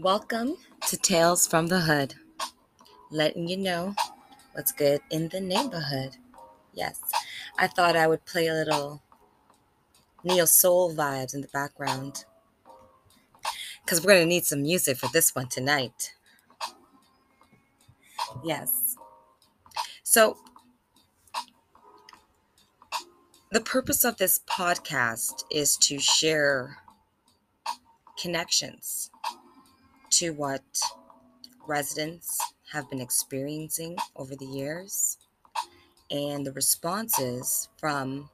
Welcome to Tales from the Hood, letting you know what's good in the neighborhood. Yes, I thought I would play a little neo soul vibes in the background because we're going to need some music for this one tonight. Yes. So, the purpose of this podcast is to share connections to what residents have been experiencing over the years and the responses from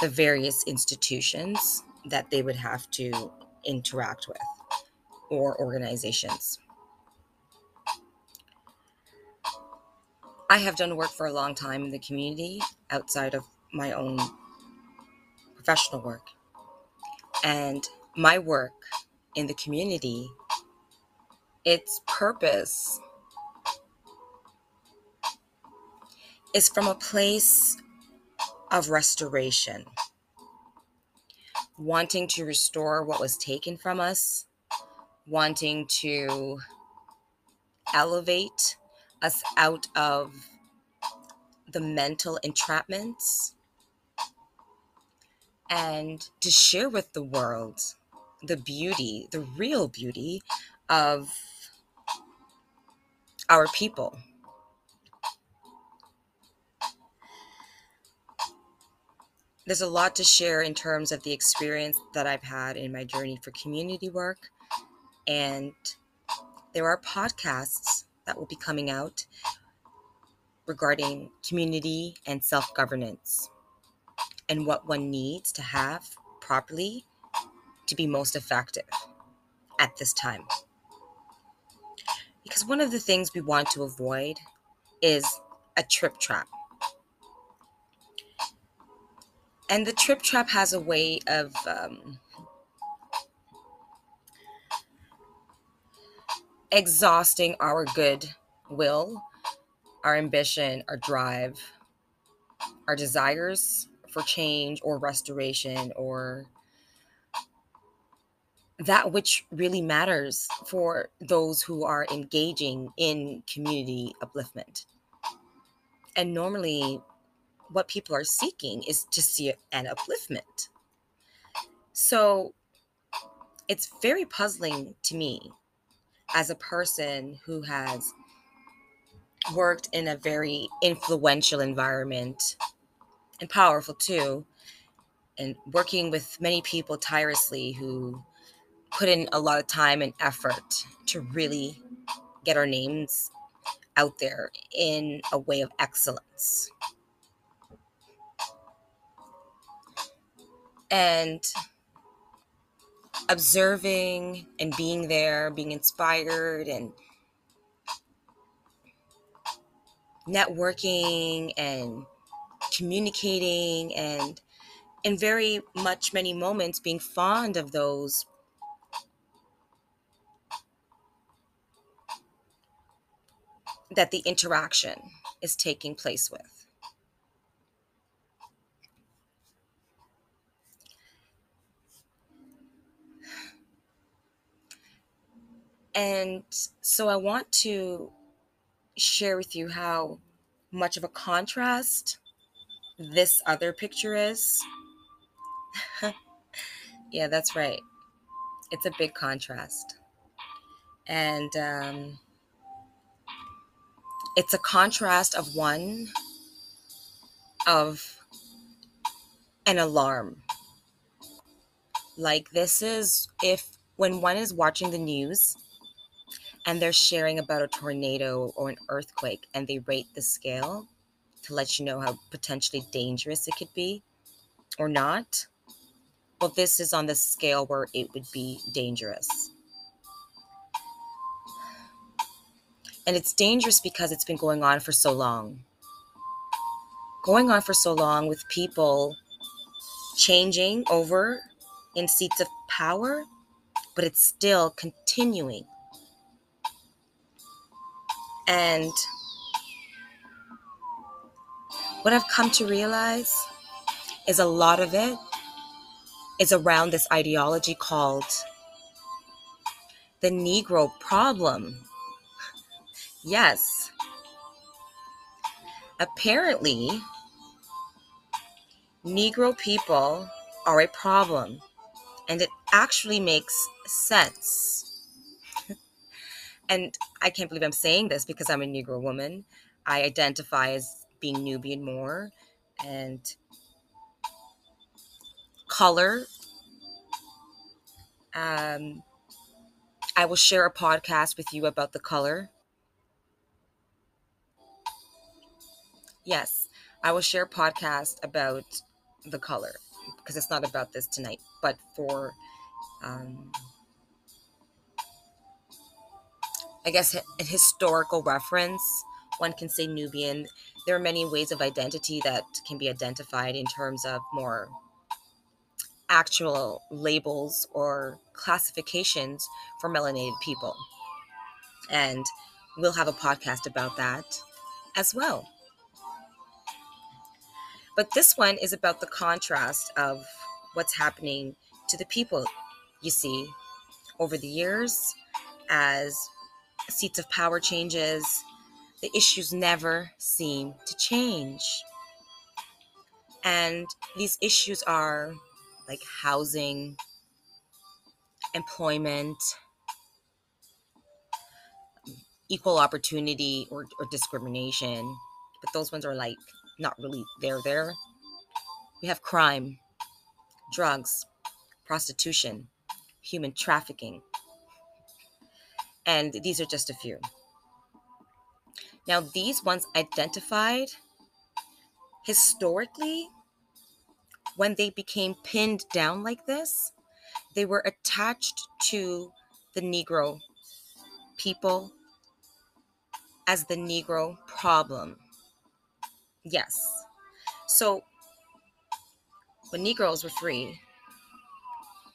the various institutions that they would have to interact with or organizations. I have done work for a long time in the community outside of my own professional work. And my work in the community, its purpose is from a place of restoration, wanting to restore what was taken from us, wanting to elevate us out of the mental entrapments and to share with the world the beauty, the real beauty of our people. There's a lot to share in terms of the experience that I've had in my journey for community work. And there are podcasts that will be coming out regarding community and self governance and what one needs to have properly to be most effective at this time. Because one of the things we want to avoid is a trip trap. And the trip trap has a way of um, exhausting our good will, our ambition, our drive, our desires for change or restoration or that which really matters for those who are engaging in community upliftment. And normally, what people are seeking is to see an upliftment. So it's very puzzling to me as a person who has worked in a very influential environment and powerful too, and working with many people tirelessly who put in a lot of time and effort to really get our names out there in a way of excellence. And observing and being there, being inspired and networking and communicating and in very much many moments being fond of those that the interaction is taking place with. And so I want to share with you how much of a contrast this other picture is. yeah, that's right. It's a big contrast. And um, it's a contrast of one of an alarm. Like, this is if when one is watching the news and they're sharing about a tornado or an earthquake and they rate the scale to let you know how potentially dangerous it could be or not. Well, this is on the scale where it would be dangerous. And it's dangerous because it's been going on for so long. Going on for so long with people changing over in seats of power, but it's still continuing. And what I've come to realize is a lot of it is around this ideology called the Negro problem. Yes. Apparently, Negro people are a problem, and it actually makes sense. and I can't believe I'm saying this because I'm a Negro woman. I identify as being Nubian more, and color. Um, I will share a podcast with you about the color. Yes, I will share podcast about the color because it's not about this tonight, but for, um, I guess, a historical reference, one can say Nubian. There are many ways of identity that can be identified in terms of more actual labels or classifications for melanated people. And we'll have a podcast about that as well. But this one is about the contrast of what's happening to the people you see over the years as seats of power changes the issues never seem to change and these issues are like housing, employment, equal opportunity or, or discrimination. But those ones are like not really there there. We have crime, drugs, prostitution, human trafficking. And these are just a few. Now, these ones identified historically when they became pinned down like this, they were attached to the Negro people as the Negro problem. Yes. So when Negroes were free,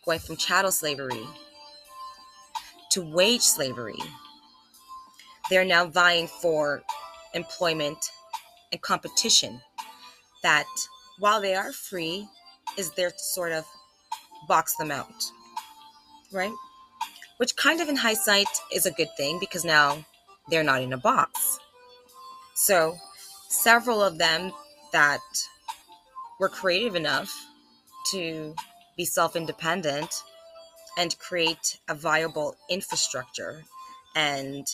going from chattel slavery to wage slavery, they're now vying for employment and competition that while they are free, is there to sort of box them out, right? Which kind of in hindsight is a good thing because now they're not in a box. So, several of them that were creative enough to be self independent and create a viable infrastructure and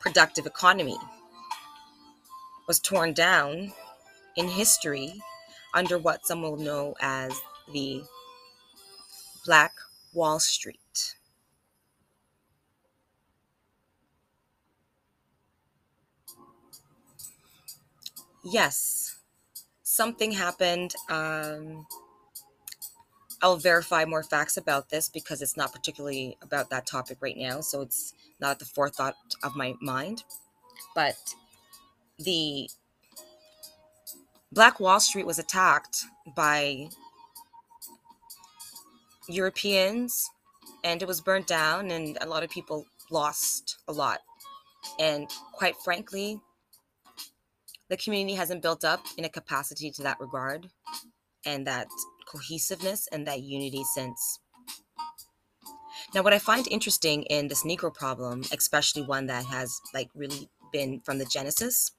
productive economy was torn down in history under what some will know as the Black Wall Street. Yes, something happened. Um, I'll verify more facts about this because it's not particularly about that topic right now, so it's not the forethought of my mind. But the Black Wall Street was attacked by Europeans and it was burnt down, and a lot of people lost a lot. And quite frankly, the community hasn't built up in a capacity to that regard and that cohesiveness and that unity since. Now, what I find interesting in this Negro problem, especially one that has like really been from the Genesis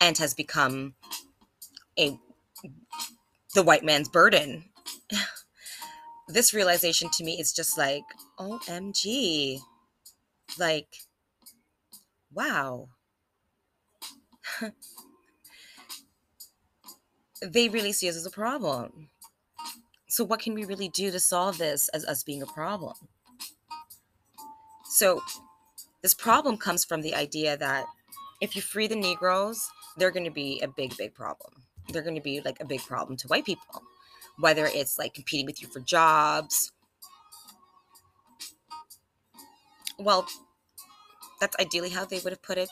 and has become a the white man's burden. this realization to me is just like, OMG. Like, wow. They really see us as a problem. So, what can we really do to solve this as us being a problem? So, this problem comes from the idea that if you free the Negroes, they're going to be a big, big problem they're going to be like a big problem to white people, whether it's like competing with you for jobs. Well, that's ideally how they would have put it.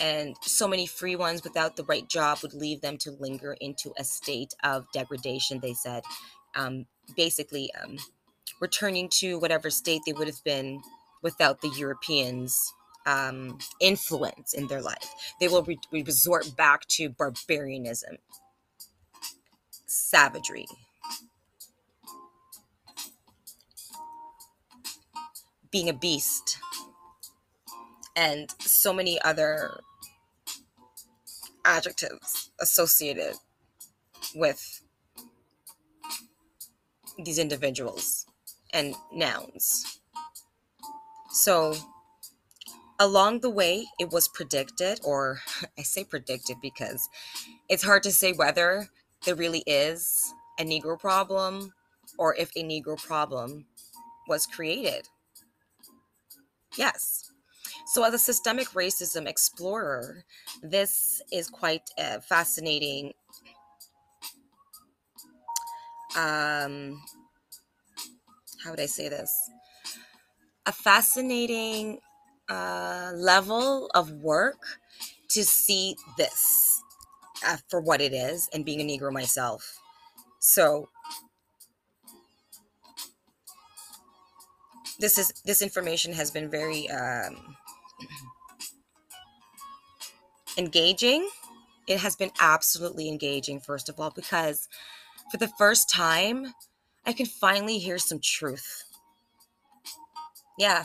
And so many free ones without the right job would leave them to linger into a state of degradation, they said. Um, basically, um, returning to whatever state they would have been without the Europeans um, influence in their life. They will re- resort back to barbarianism, savagery. being a beast and so many other adjectives associated with these individuals and nouns. So, along the way, it was predicted, or I say predicted because it's hard to say whether there really is a Negro problem or if a Negro problem was created. Yes. So, as a systemic racism explorer, this is quite a fascinating um, how would I say this? A fascinating uh, level of work to see this uh, for what it is and being a Negro myself. So, this is this information has been very um, engaging. It has been absolutely engaging, first of all, because for the first time, I can finally hear some truth. Yeah.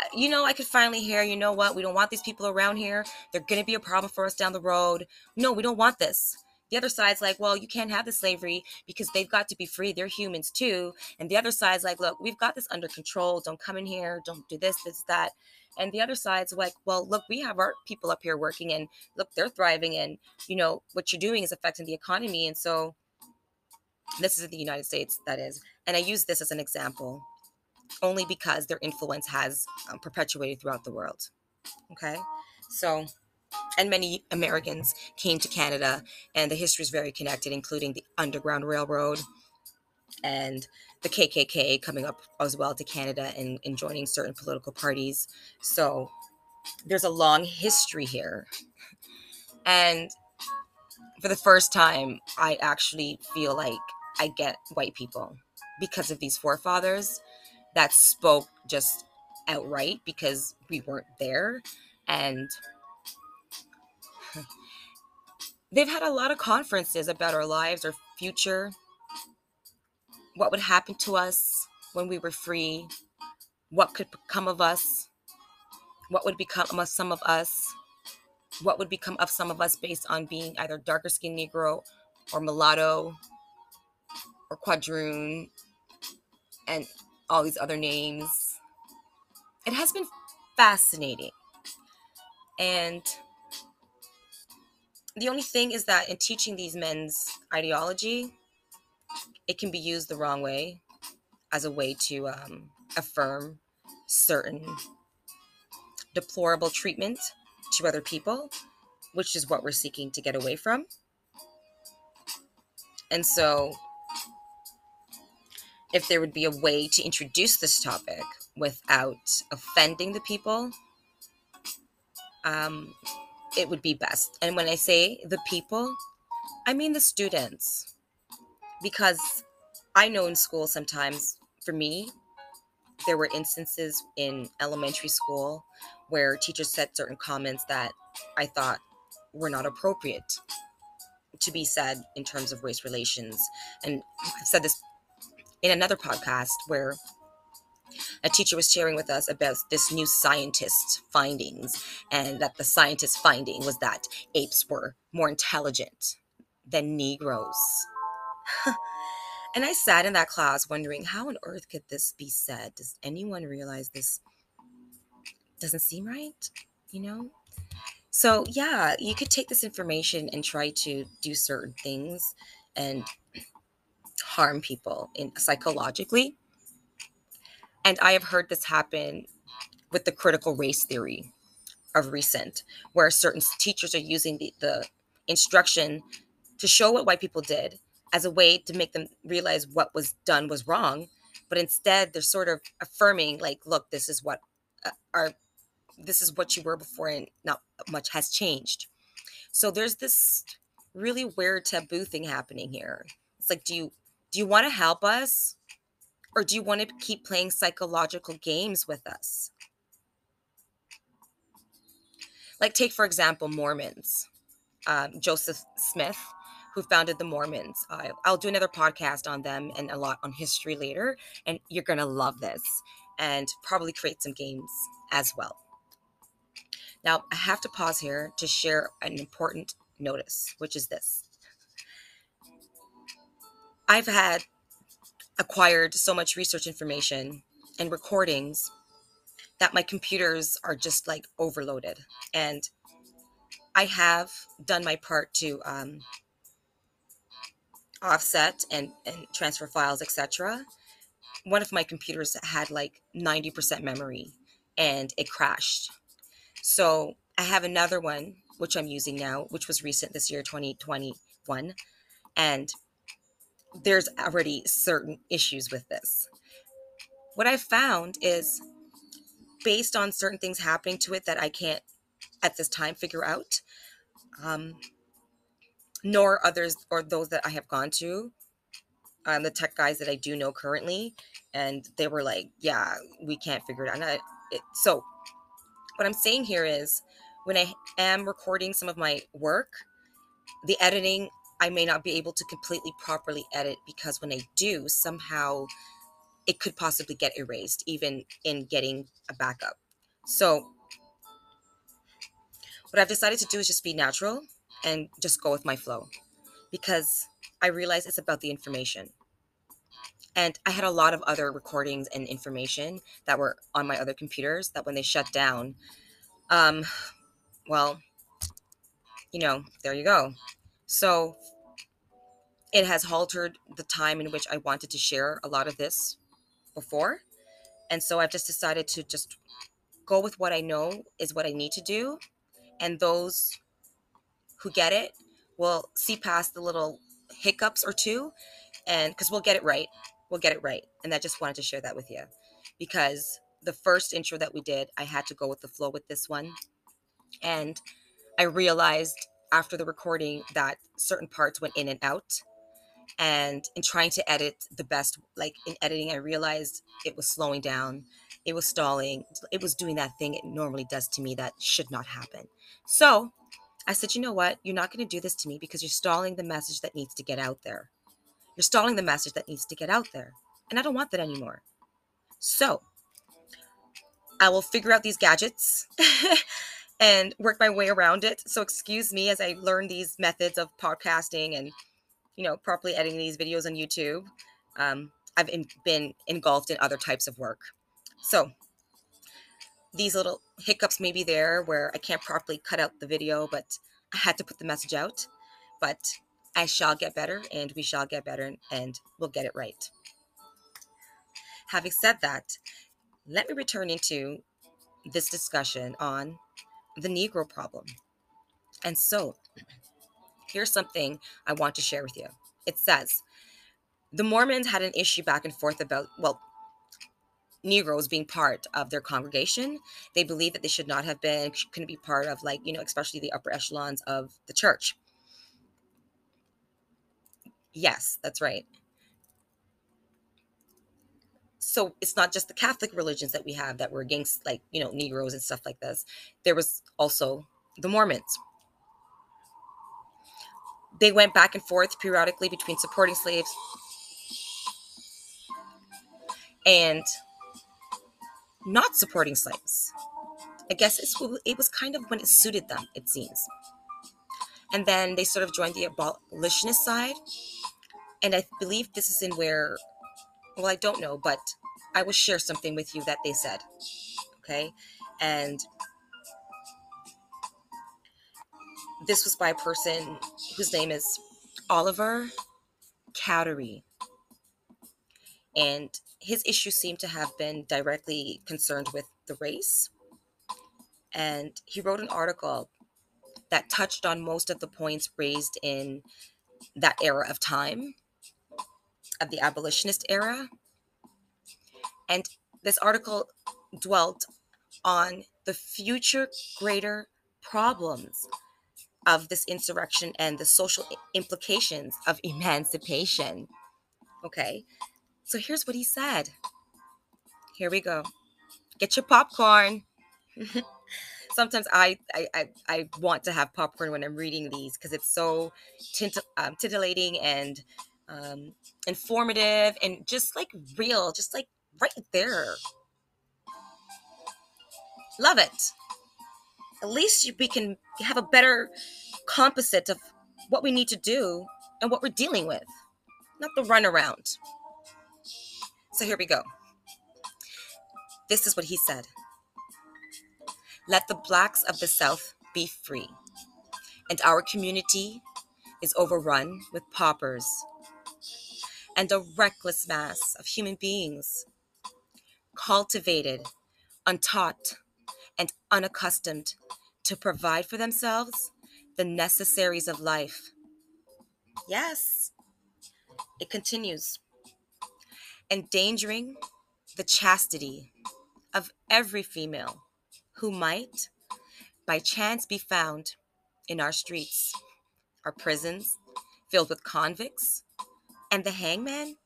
Uh, you know, I could finally hear, you know what? We don't want these people around here. They're going to be a problem for us down the road. No, we don't want this. The other side's like, well, you can't have the slavery because they've got to be free. They're humans too. And the other side's like, look, we've got this under control. Don't come in here. Don't do this, this, that. And the other side's like, well, look, we have our people up here working and look, they're thriving. And, you know, what you're doing is affecting the economy. And so this is the United States, that is. And I use this as an example only because their influence has um, perpetuated throughout the world. Okay. So, and many Americans came to Canada, and the history is very connected, including the Underground Railroad and the KKK coming up as well to Canada and, and joining certain political parties. So, there's a long history here. And for the first time, I actually feel like I get white people because of these forefathers that spoke just outright because we weren't there. And they've had a lot of conferences about our lives, our future, what would happen to us when we were free, what could become of us, what would become of some of us, what would become of some of us based on being either darker skinned Negro or mulatto or quadroon and all these other names. It has been fascinating. And the only thing is that in teaching these men's ideology, it can be used the wrong way as a way to um, affirm certain deplorable treatment to other people, which is what we're seeking to get away from. And so if there would be a way to introduce this topic without offending the people, um, it would be best. And when I say the people, I mean the students. Because I know in school sometimes, for me, there were instances in elementary school where teachers said certain comments that I thought were not appropriate to be said in terms of race relations. And I've said this in another podcast where a teacher was sharing with us about this new scientist findings and that the scientist finding was that apes were more intelligent than negroes and i sat in that class wondering how on earth could this be said? Does anyone realize this doesn't seem right? You know? So yeah you could take this information and try to do certain things and harm people in psychologically. And I have heard this happen with the critical race theory of recent, where certain teachers are using the, the instruction to show what white people did as a way to make them realize what was done was wrong. But instead, they're sort of affirming, like, look, this is what uh, our this is what you were before, and not much has changed. So there's this really weird taboo thing happening here. It's like, do you do you want to help us? Or do you want to keep playing psychological games with us? Like, take, for example, Mormons. Um, Joseph Smith, who founded the Mormons. Uh, I'll do another podcast on them and a lot on history later, and you're going to love this. and probably create some games as well. Now, I have to pause here to share an important notice, which is this. I've had acquired so much research information and recordings that my computers are just like overloaded. And I have done my part to um, offset and, and transfer files, etc. One of my computers had like 90% memory and it crashed. So I have another one, which I'm using now, which was recent this year, 2021. And there's already certain issues with this. What I've found is based on certain things happening to it that I can't at this time figure out, um, nor others or those that I have gone to, um, the tech guys that I do know currently, and they were like, "Yeah, we can't figure it out." I, it, so, what I'm saying here is, when I am recording some of my work, the editing I may not be able to completely properly edit because when I do, somehow it could possibly get erased, even in getting a backup. So, what I've decided to do is just be natural and just go with my flow because I realize it's about the information. And I had a lot of other recordings and information that were on my other computers that when they shut down, um, well, you know, there you go. So it has halted the time in which I wanted to share a lot of this before. And so I've just decided to just go with what I know is what I need to do. And those who get it will see past the little hiccups or two and because we'll get it right we'll get it right. And i just wanted to share that with you because the first intro that we did i had to go with the flow with this one. And i realized after the recording that certain parts went in and out. And in trying to edit the best like in editing i realized it was slowing down it was stalling it was doing that thing it normally does to me that should not happen. So I said, you know what? You're not going to do this to me because you're stalling the message that needs to get out there. You're stalling the message that needs to get out there. And I don't want that anymore. So I will figure out these gadgets and work my way around it. So excuse me as I learn these methods of podcasting and, you know, properly editing these videos on YouTube. Um, I've in, been engulfed in other types of work. So these little hiccups may be there where I can't properly cut out the video, but I had to put the message out. But I shall get better and we shall get better and we'll get it right. Having said that, let me return into this discussion on the Negro problem. And so, here's something I want to share with you. It says, the Mormons had an issue back and forth about, well, Negroes being part of their congregation. They believe that they should not have been, couldn't be part of, like, you know, especially the upper echelons of the church. Yes, that's right. So it's not just the Catholic religions that we have that were against, like, you know, Negroes and stuff like this. There was also the Mormons. They went back and forth periodically between supporting slaves and not supporting slaves. I guess it was kind of when it suited them, it seems. And then they sort of joined the abolitionist side. And I believe this is in where, well, I don't know, but I will share something with you that they said. Okay. And this was by a person whose name is Oliver Cowdery. And his issues seem to have been directly concerned with the race. And he wrote an article that touched on most of the points raised in that era of time, of the abolitionist era. And this article dwelt on the future greater problems of this insurrection and the social implications of emancipation. Okay, so here's what he said. Here we go. Get your popcorn. Sometimes I, I, I I want to have popcorn when I'm reading these because it's so tint- um, titillating and um, informative and just like real, just like right there. Love it. At least we can have a better composite of what we need to do and what we're dealing with, not the runaround. So here we go. This is what he said Let the blacks of the South be free, and our community is overrun with paupers and a reckless mass of human beings, cultivated, untaught, and unaccustomed to provide for themselves the necessaries of life. Yes, it continues, endangering the chastity of every female who might, by chance, be found in our streets, our prisons filled with convicts, and the hangman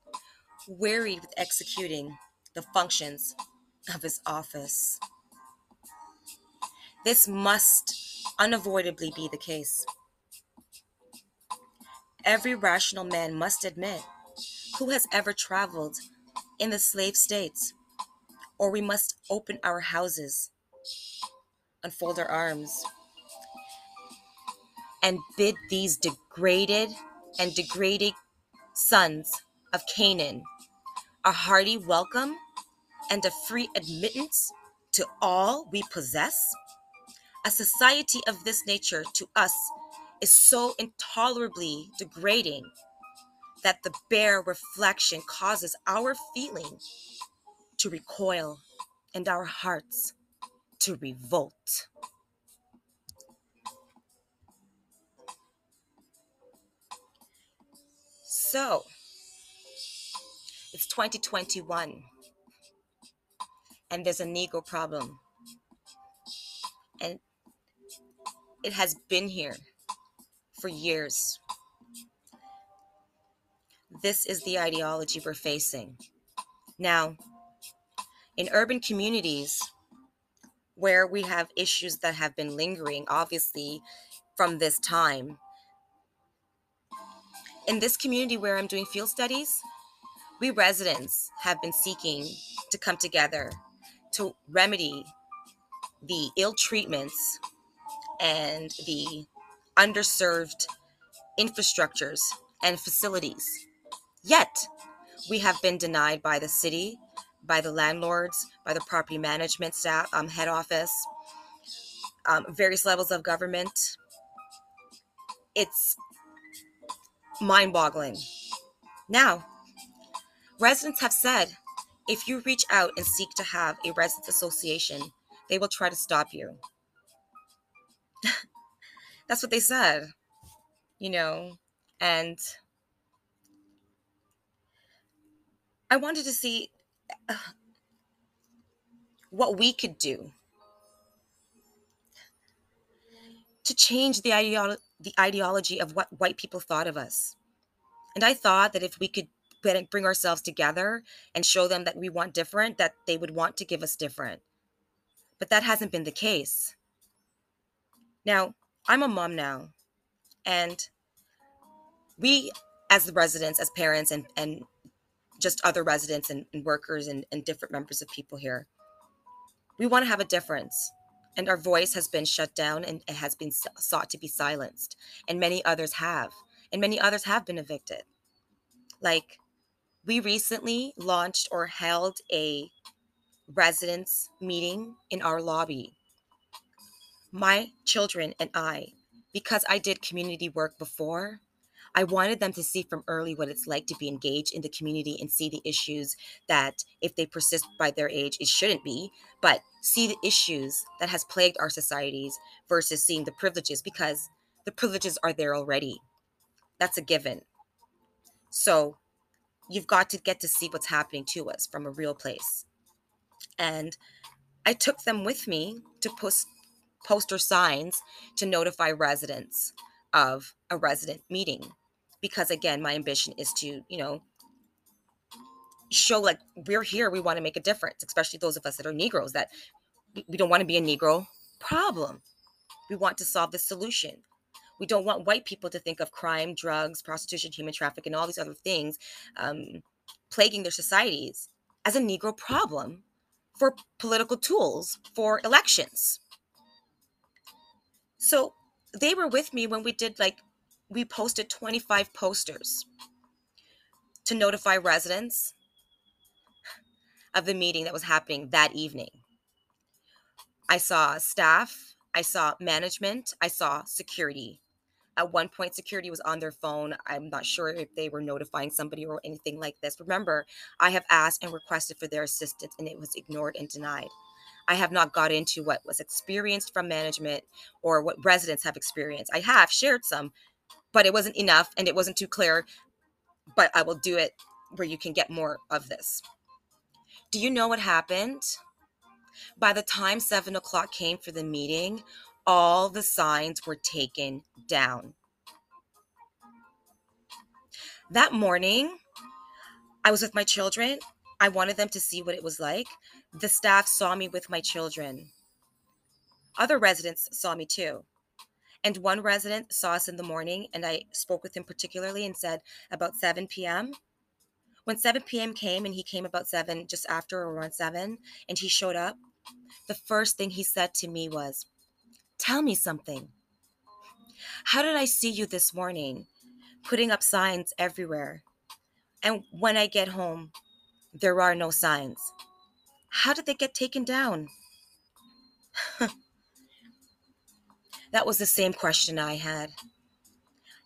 wearied with executing the functions of his office. This must unavoidably be the case. Every rational man must admit who has ever traveled in the slave states, or we must open our houses, unfold our arms, and bid these degraded and degrading sons of Canaan a hearty welcome and a free admittance to all we possess? A society of this nature to us is so intolerably degrading that the bare reflection causes our feeling to recoil and our hearts to revolt. So, it's 2021, and there's a Negro problem. And it has been here for years. This is the ideology we're facing. Now, in urban communities where we have issues that have been lingering, obviously, from this time, in this community where I'm doing field studies, we residents have been seeking to come together to remedy the ill treatments and the underserved infrastructures and facilities. Yet, we have been denied by the city, by the landlords, by the property management staff, um, head office, um, various levels of government. It's mind boggling. Now, residents have said if you reach out and seek to have a residents association, they will try to stop you. That's what they said, you know, and I wanted to see uh, what we could do to change the, ideolo- the ideology of what white people thought of us. And I thought that if we could bring ourselves together and show them that we want different, that they would want to give us different. But that hasn't been the case. Now, I'm a mom now, and we, as the residents, as parents, and, and just other residents and, and workers and, and different members of people here, we want to have a difference. And our voice has been shut down and it has been sought to be silenced. And many others have. And many others have been evicted. Like, we recently launched or held a residents meeting in our lobby my children and I, because I did community work before, I wanted them to see from early what it's like to be engaged in the community and see the issues that, if they persist by their age, it shouldn't be, but see the issues that has plagued our societies versus seeing the privileges because the privileges are there already. That's a given. So you've got to get to see what's happening to us from a real place. And I took them with me to post poster signs to notify residents of a resident meeting because again my ambition is to you know show like we're here we want to make a difference especially those of us that are negroes that we don't want to be a negro problem we want to solve the solution we don't want white people to think of crime drugs prostitution human trafficking and all these other things um, plaguing their societies as a negro problem for political tools for elections. So they were with me when we did like we posted 25 posters to notify residents of the meeting that was happening that evening. I saw staff, I saw management, I saw security. At one point, security was on their phone. I'm not sure if they were notifying somebody or anything like this. Remember, I have asked and requested for their assistance and it was ignored and denied. I have not got into what was experienced from management or what residents have experienced. I have shared some, but it wasn't enough and it wasn't too clear. But I will do it where you can get more of this. Do you know what happened? By the time seven o'clock came for the meeting, all the signs were taken down. That morning, I was with my children. I wanted them to see what it was like. The staff saw me with my children. Other residents saw me too. And one resident saw us in the morning, and I spoke with him particularly and said, about 7 p.m. When 7 p.m. came, and he came about 7, just after or around 7, and he showed up, the first thing he said to me was, Tell me something. How did I see you this morning putting up signs everywhere? And when I get home, there are no signs. How did they get taken down? that was the same question I had,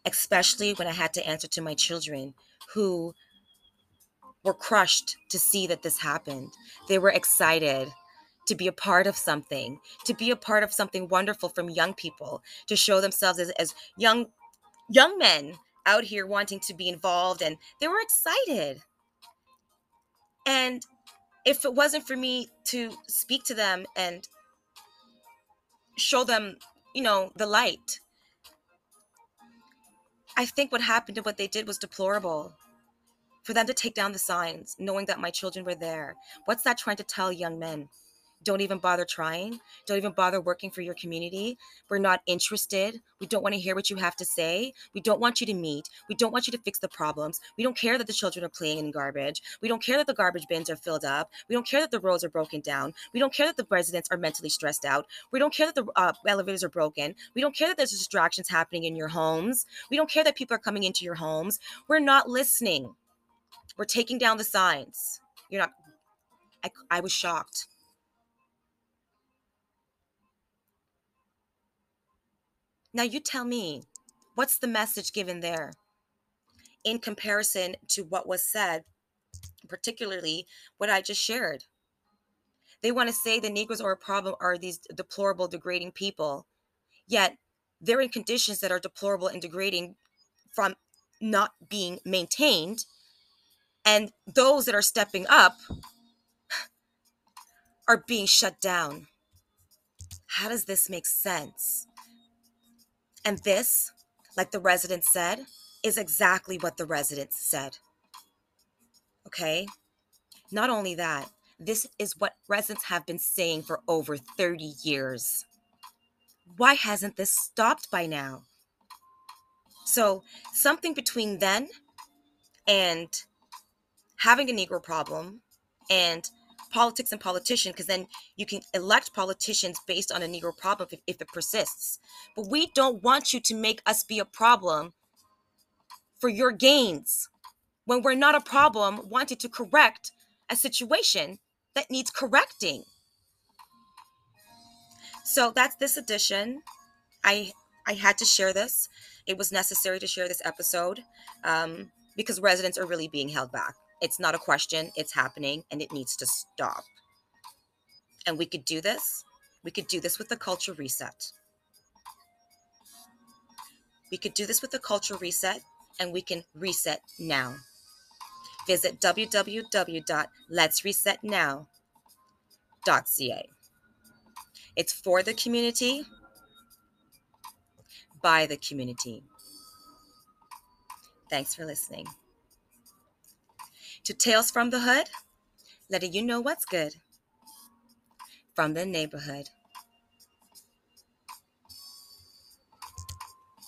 especially when I had to answer to my children who were crushed to see that this happened. They were excited to be a part of something, to be a part of something wonderful from young people, to show themselves as, as young young men out here wanting to be involved and they were excited. And if it wasn't for me to speak to them and show them, you know, the light, I think what happened and what they did was deplorable. For them to take down the signs, knowing that my children were there. What's that trying to tell young men? Don't even bother trying don't even bother working for your community we're not interested we don't want to hear what you have to say we don't want you to meet we don't want you to fix the problems we don't care that the children are playing in garbage we don't care that the garbage bins are filled up we don't care that the roads are broken down we don't care that the residents are mentally stressed out we don't care that the uh, elevators are broken we don't care that there's distractions happening in your homes we don't care that people are coming into your homes we're not listening we're taking down the signs you're not I, I was shocked Now, you tell me, what's the message given there in comparison to what was said, particularly what I just shared? They want to say the Negroes are a problem, are these deplorable, degrading people, yet they're in conditions that are deplorable and degrading from not being maintained. And those that are stepping up are being shut down. How does this make sense? And this, like the residents said, is exactly what the residents said. Okay? Not only that, this is what residents have been saying for over 30 years. Why hasn't this stopped by now? So, something between then and having a Negro problem and politics and politician because then you can elect politicians based on a Negro problem if, if it persists. But we don't want you to make us be a problem for your gains when we're not a problem wanting to correct a situation that needs correcting. So that's this edition. I I had to share this. It was necessary to share this episode um, because residents are really being held back. It's not a question, it's happening and it needs to stop. And we could do this. We could do this with the culture reset. We could do this with the culture reset and we can reset now. Visit www.letsresetnow.ca. It's for the community, by the community. Thanks for listening to Tales from the Hood, letting you know what's good from the neighborhood.